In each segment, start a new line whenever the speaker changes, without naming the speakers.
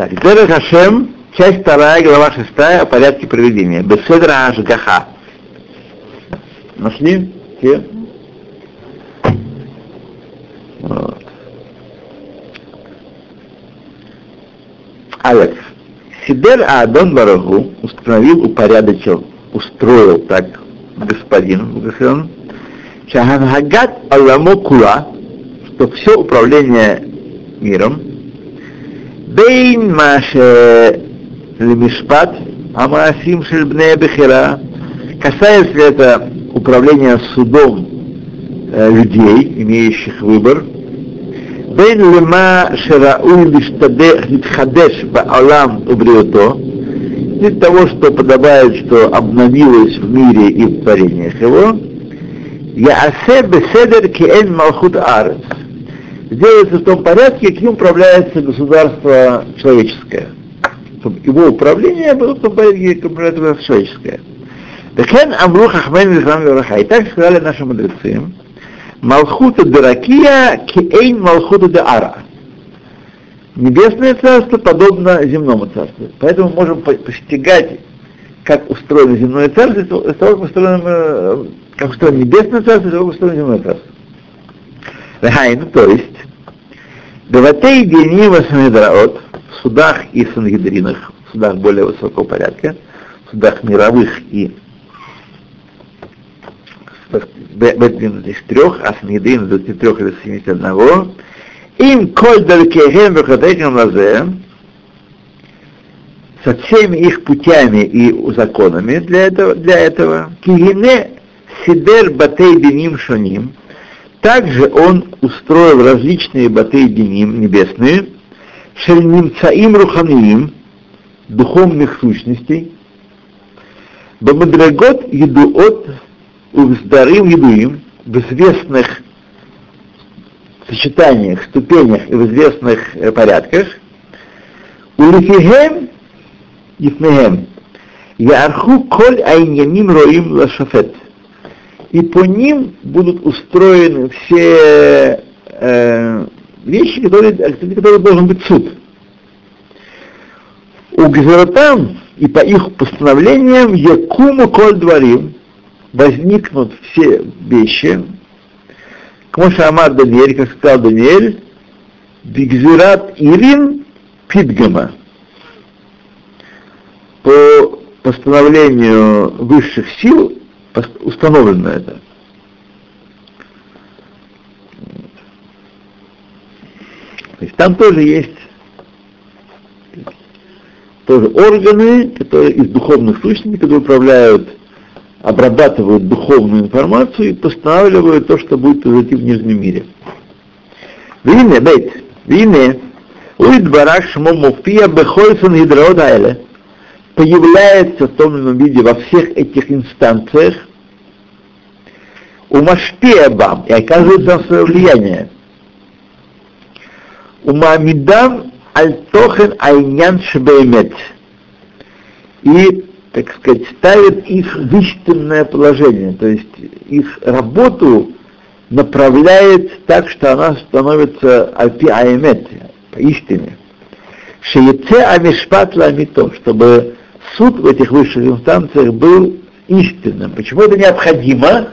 Так, Дера Хашем, часть вторая, глава шестая о порядке проведения. Беседра Ашгаха. Нашли? Все? Вот. Алеф. Сидер Адон Барагу установил, упорядочил, устроил так господин благословен, Шахангагат Алламо Кула, что все управление миром, Бейн Маше Лемишпат, Амаасим Шельбне Бехера, касается это управления судом э, людей, имеющих выбор, Бейн Лема Шерауль Литхадеш Баалам Убриото, для того, что подобает, что обновилось в мире и в творениях его, я асе беседер ки эн малхут арес. Делается в том порядке, каким управляется государство человеческое. Чтобы его управление было в том порядке, как управляется государство человеческое. Бекен амру хахмен И так сказали наши мудрецы, Малхута Деракия Киэйн Малхута де Ара. Небесное царство подобно земному царству. Поэтому можем постигать, как устроено земное царство, из того, как устроено, э, как устроено небесное царство, из того, как устроено земное царство. Рахайну, то есть, Деватей Санедраот, в судах и сангидринах, в судах более высокого порядка, в судах мировых и Бетлин из трех, а Санедрин из 23 или 71. Им коль далекехем вехатехем лазе, со всеми их путями и законами для этого, для этого. Кигине сидер батей биним шоним, также он устроил различные батей биним небесные, шельнимцаим руханиим, духовных сущностей, бамадрагот едуот Увздарим Едуим в известных сочетаниях, ступенях и в известных э, порядках, Улифихем Ифнехем Ярху коль айняним роим лашафет. И по ним будут устроены все э, вещи, которые, которые должен быть суд. У Гзератам и по их постановлениям Якуму коль дворим возникнут все вещи, Кмоша Амар Даниэль, как сказал Даниэль, Бигзират Ирин Питгама. По постановлению высших сил установлено это. То есть там тоже есть тоже органы, которые из духовных сущностей, которые управляют обрабатывают духовную информацию и постанавливают то, что будет произойти в нижнем мире. Вине, бейт, вине, уид барах шмо муфтия бехольсон гидроодайле появляется в том или ином виде во всех этих инстанциях, у Маштиабам и оказывает там свое влияние. У Мамидам аль-Тохен айнян шбеймет. И так сказать, ставит их в истинное положение, то есть их работу направляет так, что она становится альпи аймет, поистине. Шееце амишпат ламито, чтобы суд в этих высших инстанциях был истинным. Почему это необходимо?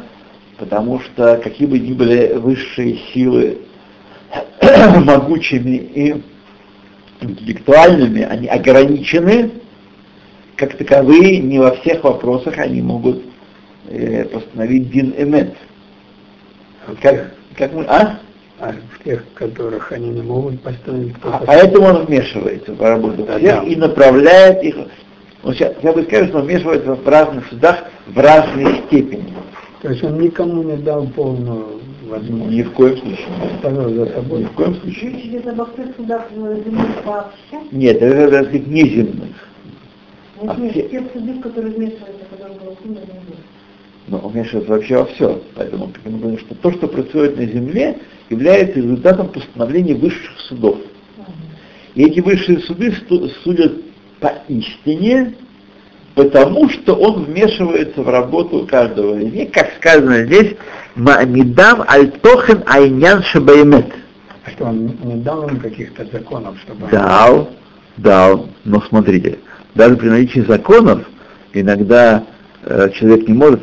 Потому что какие бы ни были высшие силы могучими и интеллектуальными, они ограничены как таковые не во всех вопросах они могут э, постановить дин эмет. Как, как мы, а?
А в тех, которых они не могут поставить.
А, поэтому он вмешивается в работу да, всех да. и направляет их. Он сейчас, я бы сказал, что он вмешивается в разных судах в разной степени.
То есть он никому не дал полную возможность.
Ни в коем случае.
Оставил за собой.
Ни в коем случае.
Речь идет об открытых судах земных вообще?
Нет, это, это, это неземных.
Нет, а нет, все... те суды, которые вмешиваются, которые будет.
Но он вмешивается вообще во все. Поэтому мы говорим, что то, что происходит на земле, является результатом постановления высших судов. И эти высшие суды судят по истине, потому что он вмешивается в работу каждого из них, как сказано здесь, «Маамидам аль-тохен айнян шабаймет».
А что, он не дал им каких-то законов, чтобы...
Дал, Да, но смотрите, даже при наличии законов иногда э, человек не может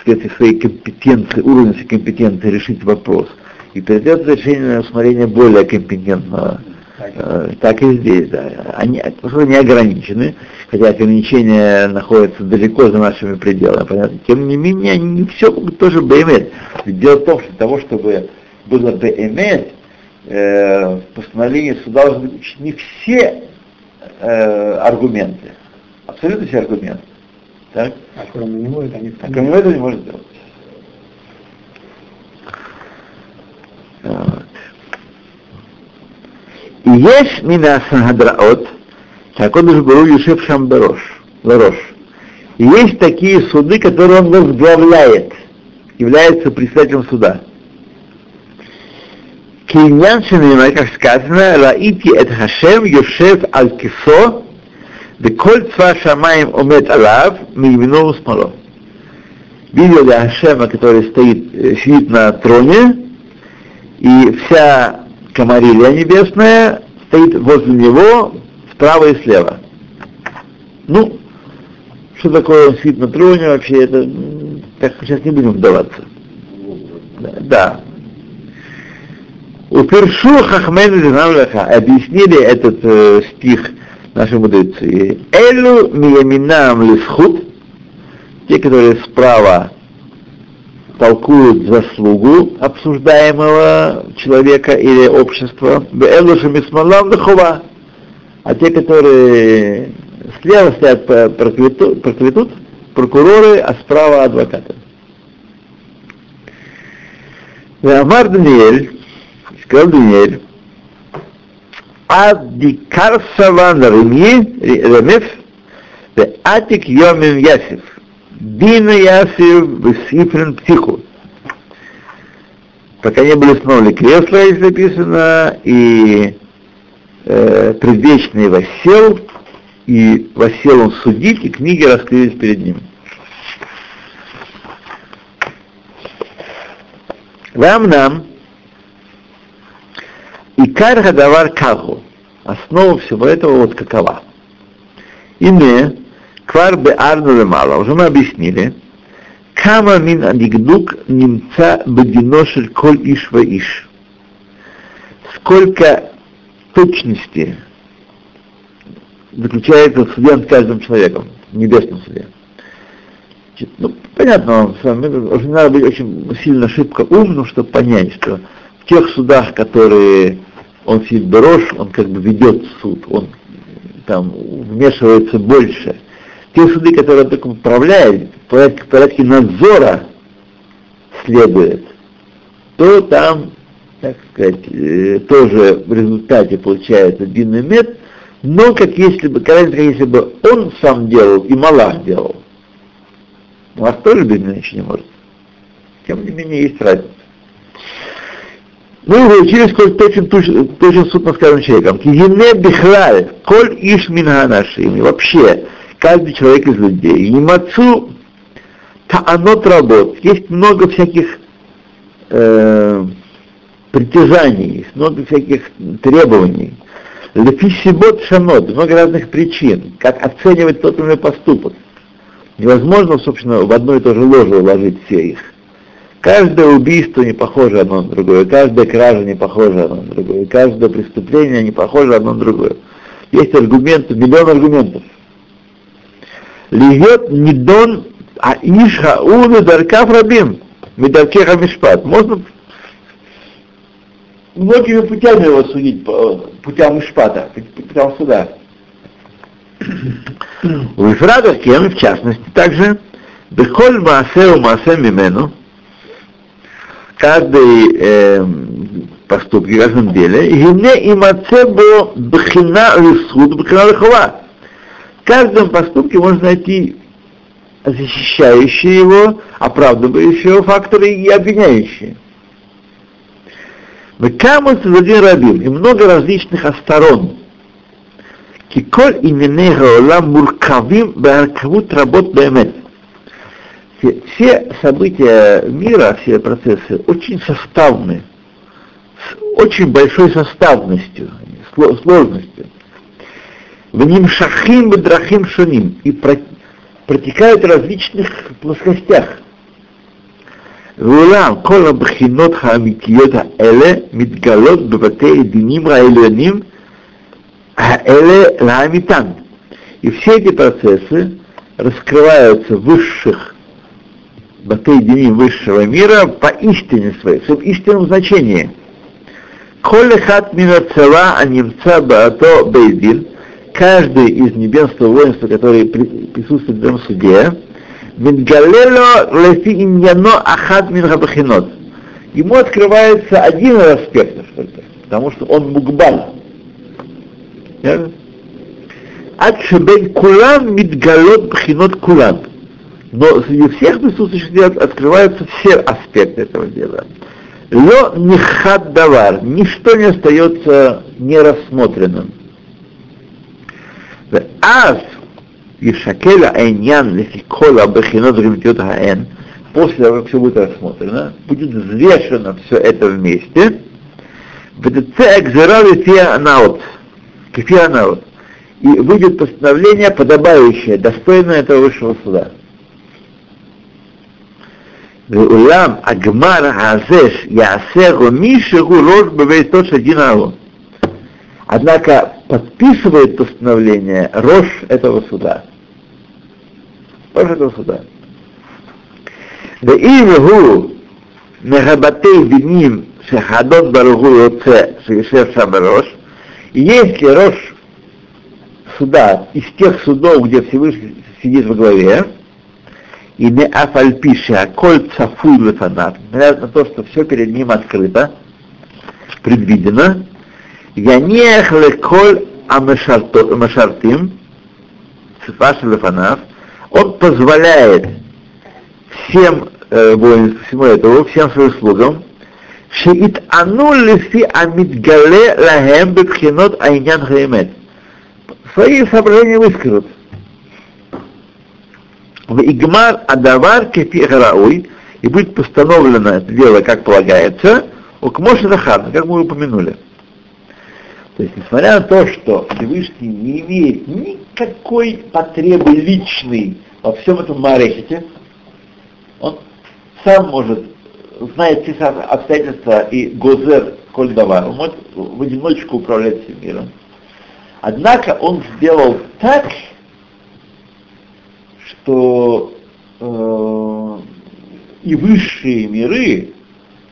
вследствие своей компетенции, уровня своей компетенции решить вопрос. И придется решение на усмотрение более компетентного. Э, так и здесь, да. Они, просто не ограничены, хотя ограничения находятся далеко за нашими пределами, понятно. Тем не менее, не все тоже БМС. Дело в том, что для того, чтобы было БМС, э, в постановлении суда должны быть не все э, аргументы, абсолютно все аргументы. Так?
А кроме него это не
А кроме него это не может сделать. И есть мина сангадраот, так он уже был Юшев Шамбарош, Ларош. И есть такие суды, которые он возглавляет, является председателем суда. Киньян Шенема, как сказано, Раити эт Хашем Юшев Аль Кисо, Деколь Цва Шамаем Омет Алав, Миевину Смоло. Видел я Хашема, который стоит, э, сидит на троне, и вся комарилия небесная стоит возле него справа и слева. Ну, что такое сидит на троне вообще, это так сейчас не будем вдаваться. Да. У Першу Хахмен объяснили этот э, стих наши мудрецы. Элю мияминам лисхут, те, которые справа толкуют заслугу обсуждаемого человека или общества, а те, которые слева стоят проклятут, проклятут прокуроры, а справа адвокаты. Амар Даниэль, сказал Даниэль, Аддикар Саван Ремев, Атик Йомим Ясиф. Бина Ясив Весифрен Птиху. Пока не были снова кресла, здесь написано, и э, предвечный воссел, и воссел он судить, и книги раскрылись перед ним. Вам нам и кархадавар каху. Основа всего этого вот какова. Име Квар бе арну мало. Уже мы объяснили. Кама мин анигдук немца бединошель коль иш ва иш. Сколько точности заключается в суде над каждым человеком, в небесном суде. Ну, понятно, уже надо быть очень сильно шибко умным, чтобы понять, что в тех судах, которые он сидит борош, он как бы ведет суд, он там вмешивается больше – те суды, которые только управляет, в порядке, порядке надзора следует, то там, так сказать, э, тоже в результате получается длинный мед, но как если бы, как если бы он сам делал и Малах делал. Малах тоже без еще не может. Тем не менее, есть разница. Мы уже учили, сколько точен, точен, суд над каждым человеком. Кигине бихлаль, коль иш минганашим. Вообще, каждый человек из людей. И мацу таанот работ. Есть много всяких э, притяжаний, есть много всяких требований. Лефисибот шанот, много разных причин, как оценивать тот или иной поступок. Невозможно, собственно, в одно и то же ложе уложить все их. Каждое убийство не похоже одно на другое, каждая кража не похожа одно на другое, каждое преступление не похоже одно на другое. Есть аргументы, миллион аргументов. Льет недон а ишха уны даркав рабим, медаркеха мишпат. Можно многими путями его судить, путям мишпата, путям суда. У Ифрада кем, в частности, также, Бехоль Маасе у Маасе Мимену, каждый э, поступке, в каждом деле, и не имацебо бхина лисуд, бхина лихова каждом поступке можно найти защищающие его, оправдывающие его факторы и обвиняющие. Векамус один рабим, и много различных сторон. Киколь именей гаолам муркавим беаркавут работ бэмет. Все события мира, все процессы очень составны, с очень большой составностью, сложностью. в ним шахим драхим шуним и про- протекают в различных плоскостях. ואולם כל הבחינות האמיתיות האלה מתגלות בבתי דינים העליונים האלה לאמיתן. И все эти процессы раскрываются в высших батей диним высшего мира по истине своей, в своем истинном значении. Коль хат минацела анимца баато бейдин, каждый из небесного воинства, который при- присутствует в этом суде, Мингалело лефи иньяно ахад мин хабахинот. Ему открывается один из аспектов только, потому что он мукбаль. Ад шебен кулам мидгалот бхинот кулам. Но среди всех присутствующих дел открываются все аспекты этого дела. Ло нихад давар, ничто не остается нерассмотренным. Аз Ишакеля Айнян Лефикола Бахинот Гамтиот Хаэн, после того, как все будет рассмотрено, будет взвешено все это вместе, ВТЦ Экзерали Фианаот, Кефианаот, и выйдет постановление, подобающее, достойное этого высшего суда. ואולם הגמר הזה יעשה מישהו ראש בביתו של דין אהרון. Однако подписывает постановление рож этого суда. рож этого суда. Да и вегу мегабатей биним шахадот баругу оце шешер сам рож. если рож суда из тех судов, где Всевышний сидит во главе, и не афальпиши, а коль цафуй лефанат, на то, что все перед ним открыто, предвидено, Янех леколь амешартим, цифаш лефанав, он позволяет всем э, всему этому, всем своим слугам, шиит ану лифи амидгале лахем бепхинот айнян хаимет. Свои соображения выскажут. В Игмар Адавар кефи гарауй, и будет постановлено это дело, как полагается, у Кмоши как мы упомянули. То есть, несмотря на то, что Всевышний не имеет никакой потребы личной во всем этом Марехете, он сам может, знает все обстоятельства и Гозер Коль он может в одиночку управлять всем миром. Однако он сделал так, что э, и высшие миры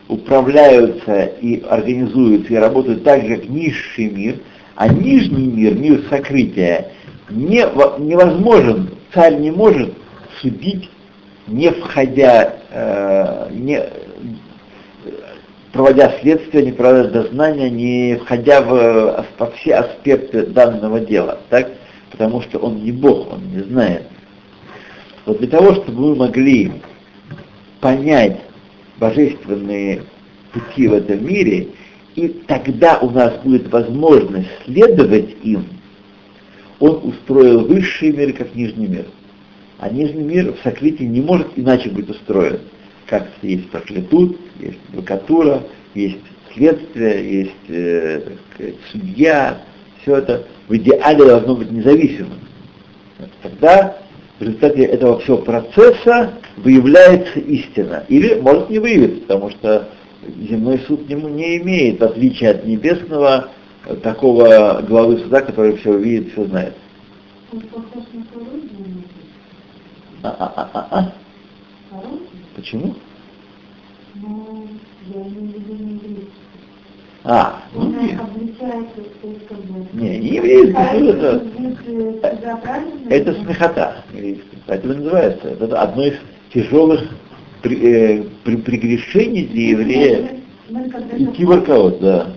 управляются и организуются и работают так же, как низший мир, а нижний мир, мир сокрытия, не, невозможен, царь не может судить, не входя, э, не, проводя следствие, не проводя дознания, не входя в, во все аспекты данного дела, так? потому что он не Бог, он не знает. Вот для того, чтобы мы могли понять божественные пути в этом мире, и тогда у нас будет возможность следовать им, он устроил высший мир как нижний мир. А нижний мир в сокрытии не может иначе быть устроен. Как есть проклятут, есть адвокатура, есть следствие, есть э, судья, все это в идеале должно быть независимым. Тогда в результате этого всего процесса выявляется истина. Или может не выявиться, потому что земной суд не, не имеет, в отличие от небесного, такого главы суда, который все видит, все знает. А, а, а, а, а. Почему? А, ну, не, не, не еврейский суд, это, это смехота еврейский, поэтому называется. Это одно из тяжелых при, э, при, прегрешений для еврея идти в аркаот, да.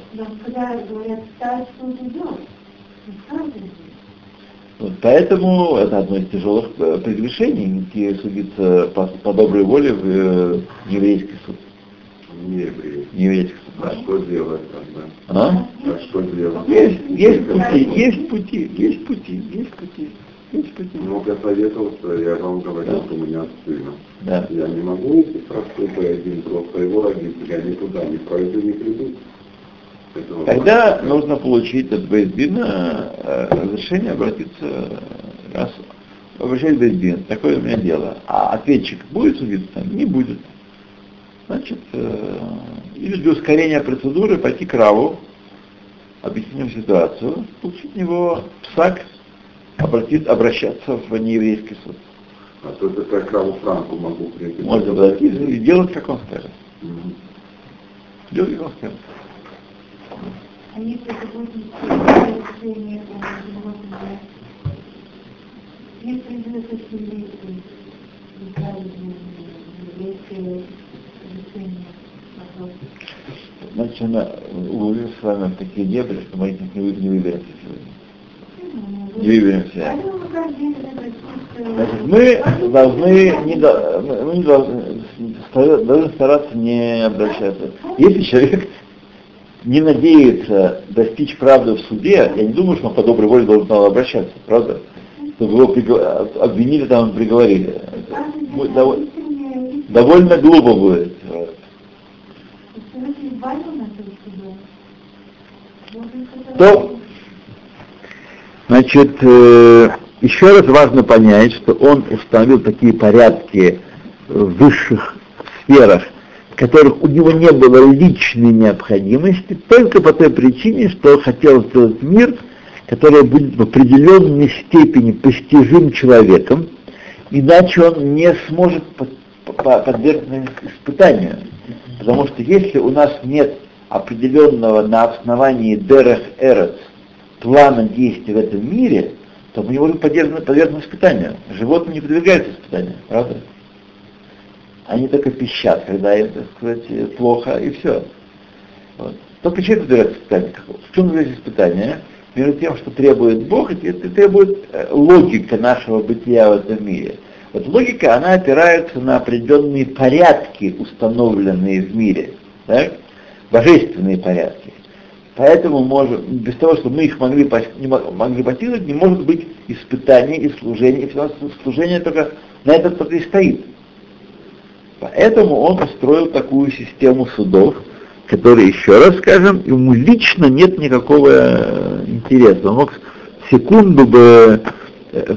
Вот поэтому это одно из тяжелых э, прегрешений, идти судиться по, по доброй воле в э, еврейский суд.
Не еврей.
Не еврейский суд.
А что делать тогда?
А?
А что делать?
Есть, есть пути, есть пути, есть пути, есть пути, пути.
Много советовался, я вам говорил,
Да.
что у меня сына.
Да.
Я не могу простой один просто его родители, они туда не пройду, не придут. этого
Тогда
вопроса.
нужно получить от Бейсбина э, разрешение обратиться раз обращаясь к Бейсбин. Такое у меня дело. А ответчик будет судиться? Не будет. Значит, э, или для ускорения процедуры пойти к Раву, объяснить ситуацию, получить от него псак, обратить, обращаться в нееврейский суд.
А то это как Раву Франку могу прийти.
Можно обратиться и делать, как он скажет.
Мгм.
Делать, как он скажет.
А.
Значит, она углубилась с вами в такие дебри, что мы них не, не выберемся сегодня. Выберемся. Значит, мы должны не, мы не должны, должны стараться не обращаться. Если человек не надеется достичь правды в суде, я не думаю, что он по доброй воле должен туда обращаться, правда? Чтобы его пригла- обвинили, там приговорили. Будет довольно, довольно глупо будет. То, значит, э, еще раз важно понять, что он установил такие порядки в высших сферах, в которых у него не было личной необходимости, только по той причине, что хотел сделать мир, который будет в определенной степени постижим человеком, иначе он не сможет под- по- подвергнуться испытанию. Потому что если у нас нет определенного на основании Дерех Эрец плана действий в этом мире, то мы не можем подвергнуть, испытанию. Животные не подвергаются испытанию, правда? Они только пищат, когда им, так сказать, плохо, и все. Вот. Только человек подвергается испытанию. В чем здесь испытание? Между тем, что требует Бог, и требует э, логика нашего бытия в этом мире. Вот логика, она опирается на определенные порядки, установленные в мире. Так? Божественные порядки. Поэтому можем, без того, чтобы мы их могли, не мо- могли постигнуть, не может быть испытаний и служения, и служение только на этом только и стоит. Поэтому он построил такую систему судов, которые, еще раз скажем, ему лично нет никакого э, интереса. Он мог секунду бы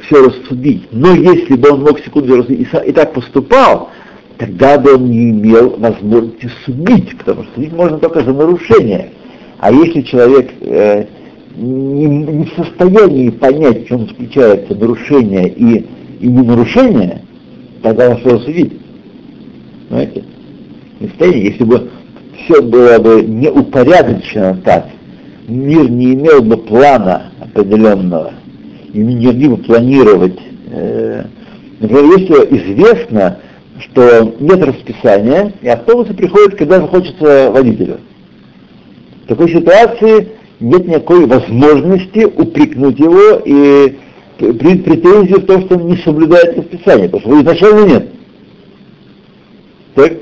все рассудить. Но если бы он мог секунду рассудить и так поступал, тогда бы он не имел возможности судить, потому что судить можно только за нарушение. А если человек э, не, не в состоянии понять, в чем заключается нарушение и, и не нарушение, тогда он что судить? Понимаете? Не в состоянии, если бы все было бы неупорядочено так, мир не имел бы плана определенного, и не могли бы планировать. э, Например, если известно, что нет расписания, и автобусы приходят, когда захочется водителю. В такой ситуации нет никакой возможности упрекнуть его и при претензию в том, что он не соблюдает расписание, потому что его изначально нет. Так?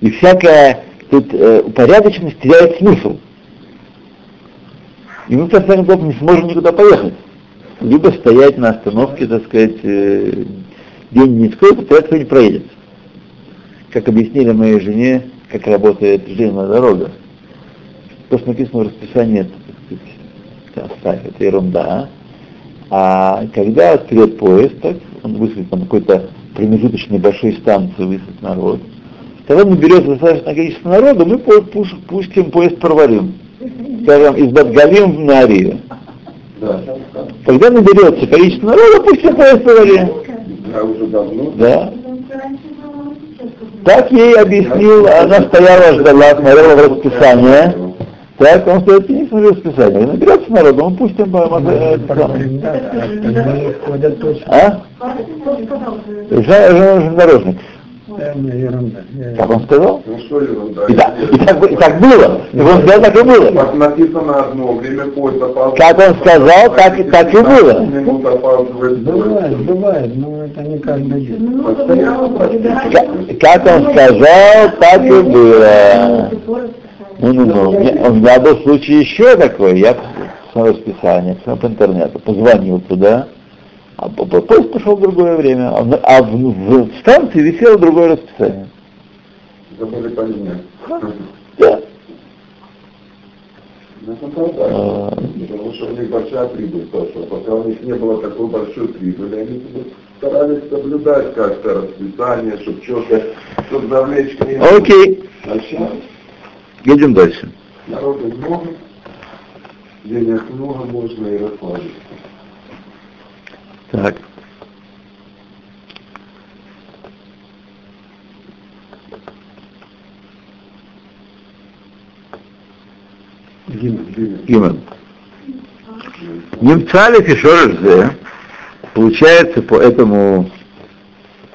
И всякая тут э, упорядоченность теряет смысл. И мы, в конце не сможем никуда поехать. Либо стоять на остановке, так сказать, э, день-деньской, тогда не проедет. Как объяснили моей жене, как работает железная дорога. То, что написано в расписании, это, оставь, это ерунда. А когда открыт поезд, так, он высадит на какой-то промежуточной большой станции, высадит народ, когда наберется достаточное количество народа, мы пустим поезд проварим. Скажем, из Батгалим на Арию.
Да.
Когда наберется количество народа, пустим поезд проварим.
Я уже давно.
Да. Так ей объяснил, она стояла, ждала, смотрела в расписание. Так, он стоит, не смотрел расписание. Наберется народу, пустим по по- э,
ходят точно.
А? Жа- Железнодорожник. Как он сказал?
Ну что ерунда.
И так, и так, и так было. И он сказал, так и было.
Как написано одно, время поезда.
Как он сказал, так и- так и было.
Опаздывает
Бывает, бывает, но это не каждый день.
Как он сказал, так и было. Ну, ну, ну. У меня, у меня был случай еще такой. Я смотрел расписание, посмотрел по интернету, позвонил туда, а по- по- поезд пошел в другое время, а в, а в- в станции висело другое расписание.
Забыли поменять.
Да.
Ну, так, потому что у них большая прибыль тоже. Пока у них не было такой большой прибыли, они старались соблюдать как-то расписание, чтобы что-то, чтобы завлечь клиентов.
Окей,
А сейчас
едем дальше.
народу много, денег много, можно и расслабиться.
Так.
Гимн.
Немцали фишорже, получается по этому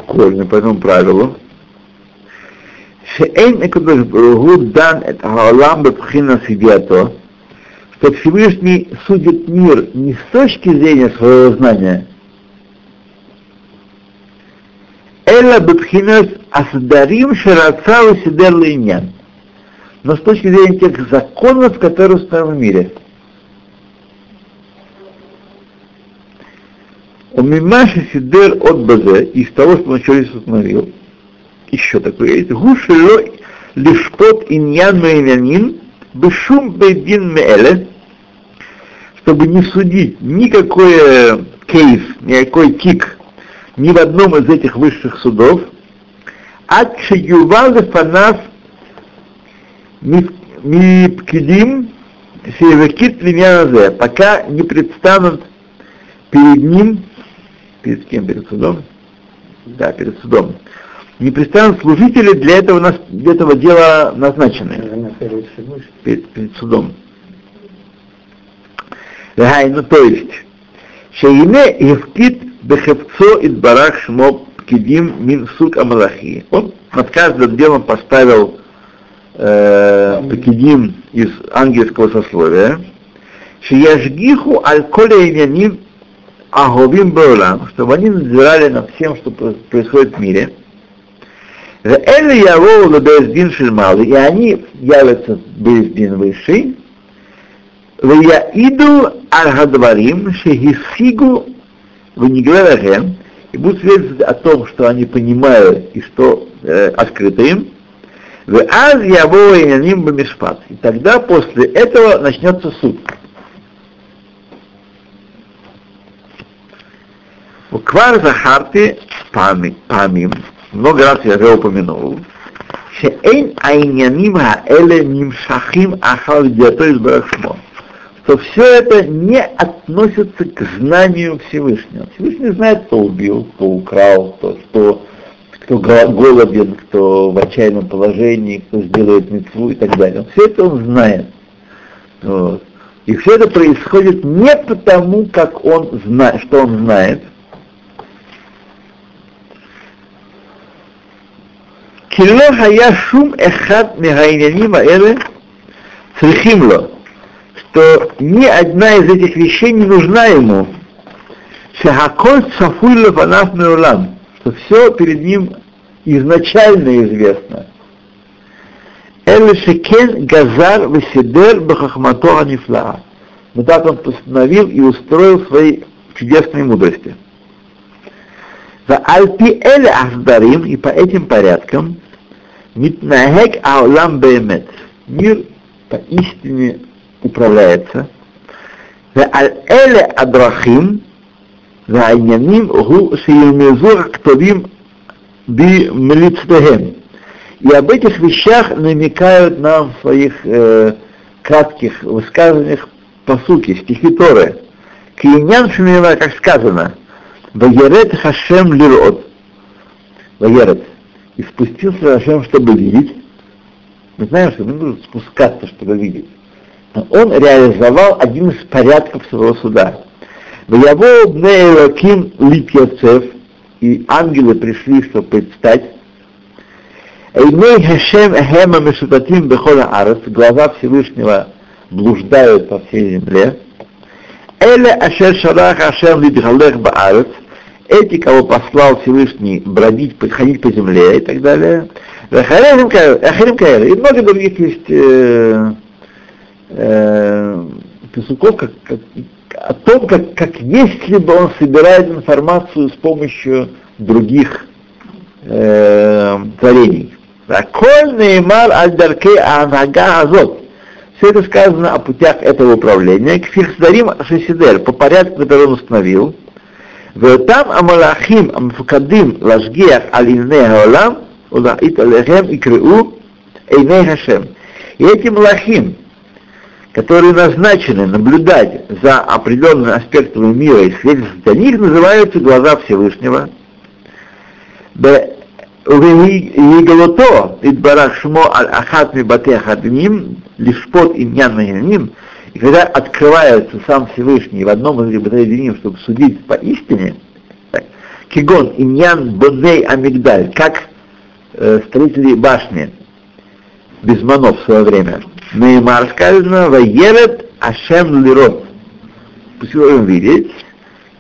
корню, по этому правилу, Шеэйн Экадош Баругу дан эт хаолам бабхина сидиато, что Всевышний судит мир не с точки зрения своего знания, Эла бабхинас асдарим шарацау сидер линьян. Но с точки зрения тех законов, которые установлены в мире. У Мимаши Сидер от БЗ, из того, что он еще установил, еще такое есть, Гушело лишпот иньян мейнянин, бешум бейдин меэле, чтобы не судить никакой э, кейс, никакой кик ни в одном из этих высших судов, от Шиювал фанав Мипкидим Севекит Линьяназе, пока не предстанут перед ним, перед кем, перед судом? Да, перед судом. Не предстанут служители для этого, для этого дела назначенные
Всевышний.
перед, перед судом. Ну то есть, Шейне Евкит Бехевцо и Барах Шмо Пкидим Мин Сук Амалахи. Он над каждым делом поставил э, Пкидим из ангельского сословия. Шияжгиху аль коле иняним аговим беулам, чтобы они надзирали над всем, что происходит в мире. Элли Явоу Лебездин Шельмалы, и они явятся Бездин высший, Вияиду Аль-Гадварим Шехисигу Вениграрахем, и будут свидетельствовать о том, что они понимают и что э, открыто им. В аз яво иняним бамишпат. И тогда после этого начнется суд. Уквар Захарти Памим, много раз я уже упомянул, Шеэйн айняним хаэле нимшахим ахал из барахшмо. Что все это не относится к знанию Всевышнего. Всевышний знает, кто убил, кто украл, кто, кто, кто голоден, кто в отчаянном положении, кто сделает мецву и так далее. Все это он знает. Вот. И все это происходит не потому, как он знает, что он знает, Килло хая шум эхат мегайнянима эле срихимло, что ни одна из этих вещей не нужна ему. Шахаколь цафуйло панаф меулам, что все перед ним изначально известно. Эле шекен газар веседер бахахмато анифлаа. Но так он постановил и устроил свои чудесные мудрости. Альпи эле ахдарим, и по этим порядкам, митнахек аулам беемет, мир поистине управляется. эле адрахим, והעניינים הוא שילמזו הכתובים במליצותיהם. И об этих вещах намекают нам в своих э, кратких высказываниях посуки, стихи Торы. Киньян Шумила, как сказано, Ваерет Хашем Лирот. Ваерет. И спустился Хашем, чтобы видеть. Мы знаем, что не нужно спускаться, чтобы видеть. Но он реализовал один из порядков своего суда. Ваяво бне Элоким Липьяцев, и ангелы пришли, чтобы предстать. Эймей Хашем Эхема Мешутатим Бехола Арес, глаза Всевышнего блуждают по всей земле. Эле Ашер Шарах Ашем Лидхалех Баарец, эти, кого послал Всевышний бродить, ходить по земле и так далее. И много других есть э, э, писуков, как, как, о том, как, как если бы он собирает информацию с помощью других э, творений. Неймар аль дарке анага азот. Все это сказано о путях этого управления. Кфирсдарим Шесидер по порядку, который он установил. ואותם המלאכים המפוקדים להשגיח על ענייני העולם ולהעיט עליהם יקראו עיני השם. И эти малахим, которые назначены наблюдать за определенными аспектами мира и свидетельствовать для них, называются глаза Всевышнего. Егалото Идбарах Шмо Аль Ахат Мибате Ахадним Лишпот Иньян Ним и когда открывается сам Всевышний в одном из Батаидиним, чтобы судить по истине, Кигон Иньян Бодней Амигдаль, как э, строители башни Безманов в свое время. Неймар сказано, Ваерет Ашем Лирот. Пусть его видеть.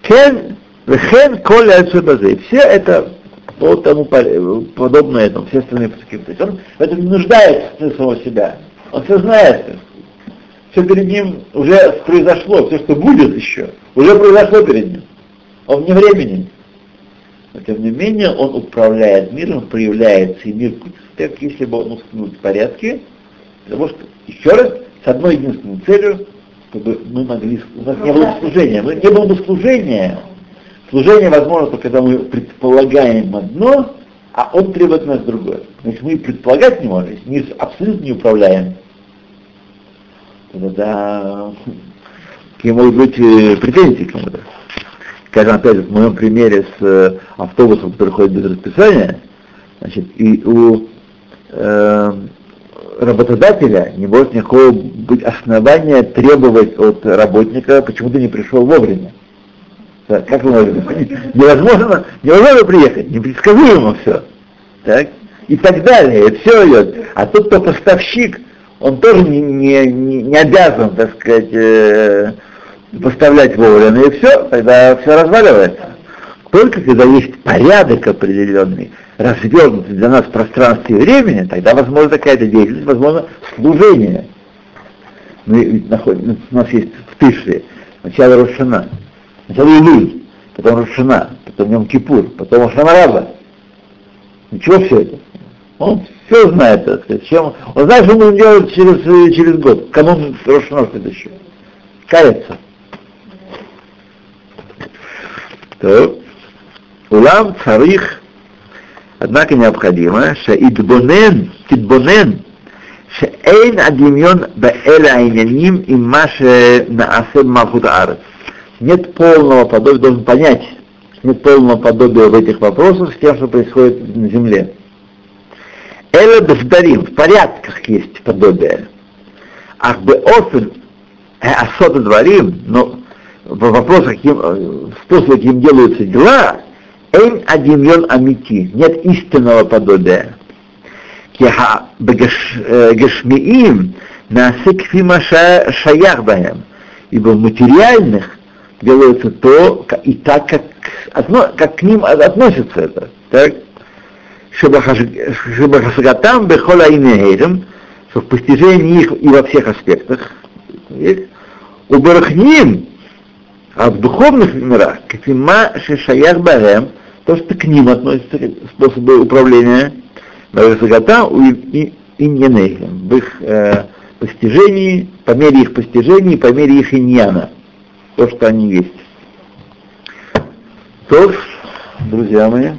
Кен Вехен Коля Альцубазе. Все это по тому подобное этому, все остальные пуски. То есть он в этом не нуждается самого себя. Он все знает все перед ним уже произошло, все, что будет еще, уже произошло перед ним. Он вне времени. Но тем не менее, он управляет миром, проявляется, и мир как если бы он установил в порядке, потому что, еще раз, с одной единственной целью, чтобы мы могли, у нас не было служения, мы, не было бы служения. Служение возможно только когда мы предполагаем одно, а он требует от нас другое. Значит, мы предполагать не можем, мир абсолютно не управляем тогда какие могут быть э, претензии к кому-то. Скажем, опять же, в моем примере с э, автобусом, который ходит без расписания, значит, и у э, работодателя не может никакого быть основания требовать от работника, почему ты не пришел вовремя. Да, как вы можете? Невозможно, невозможно приехать, непредсказуемо все. Так? И так далее, и все идет. А тот, кто поставщик, он тоже не, не, не обязан, так сказать, э, поставлять вовремя, и все, тогда все разваливается. Только когда есть порядок определенный, развернутый для нас в пространстве и времени, тогда возможно такая-то деятельность, возможно служение. Мы находим, у нас есть в Тышре сначала Рошана, сначала Илюй, потом Рошана, потом Йом Кипур, потом Шамараба. Ничего все это? Он все знает, так сказать. Чем... Он знает, что он будет делать через, э, через год, канун Рошана следующего. Кается. То. Улам царих, однако необходимо, идбонен, тидбонен, шаэйн адимьон баэля айняним и маше наасем малхут. Нет полного подобия, должен понять, нет полного подобия в этих вопросах с тем, что происходит на земле. Эла Бефдарим, в порядках есть подобие. Ах бы офен особо дворим, но в вопросах, каким, в способе, каким делаются дела, эйн адимьон амити, нет истинного подобия. Киха бегашмиим насыкфима шаях баем. Ибо в материальных делается то и так, как, как к ним относится это. Так? Шабахасагатам бехола инеэрем, что в постижении их и во всех аспектах, у барахним, а в духовных мирах, катима шишаях барем, то, что к ним относятся способы управления, Барасагатам и иньянейхем, в их э, постижении, по мере их постижений, по мере их иньяна, то, что они есть. То, друзья мои,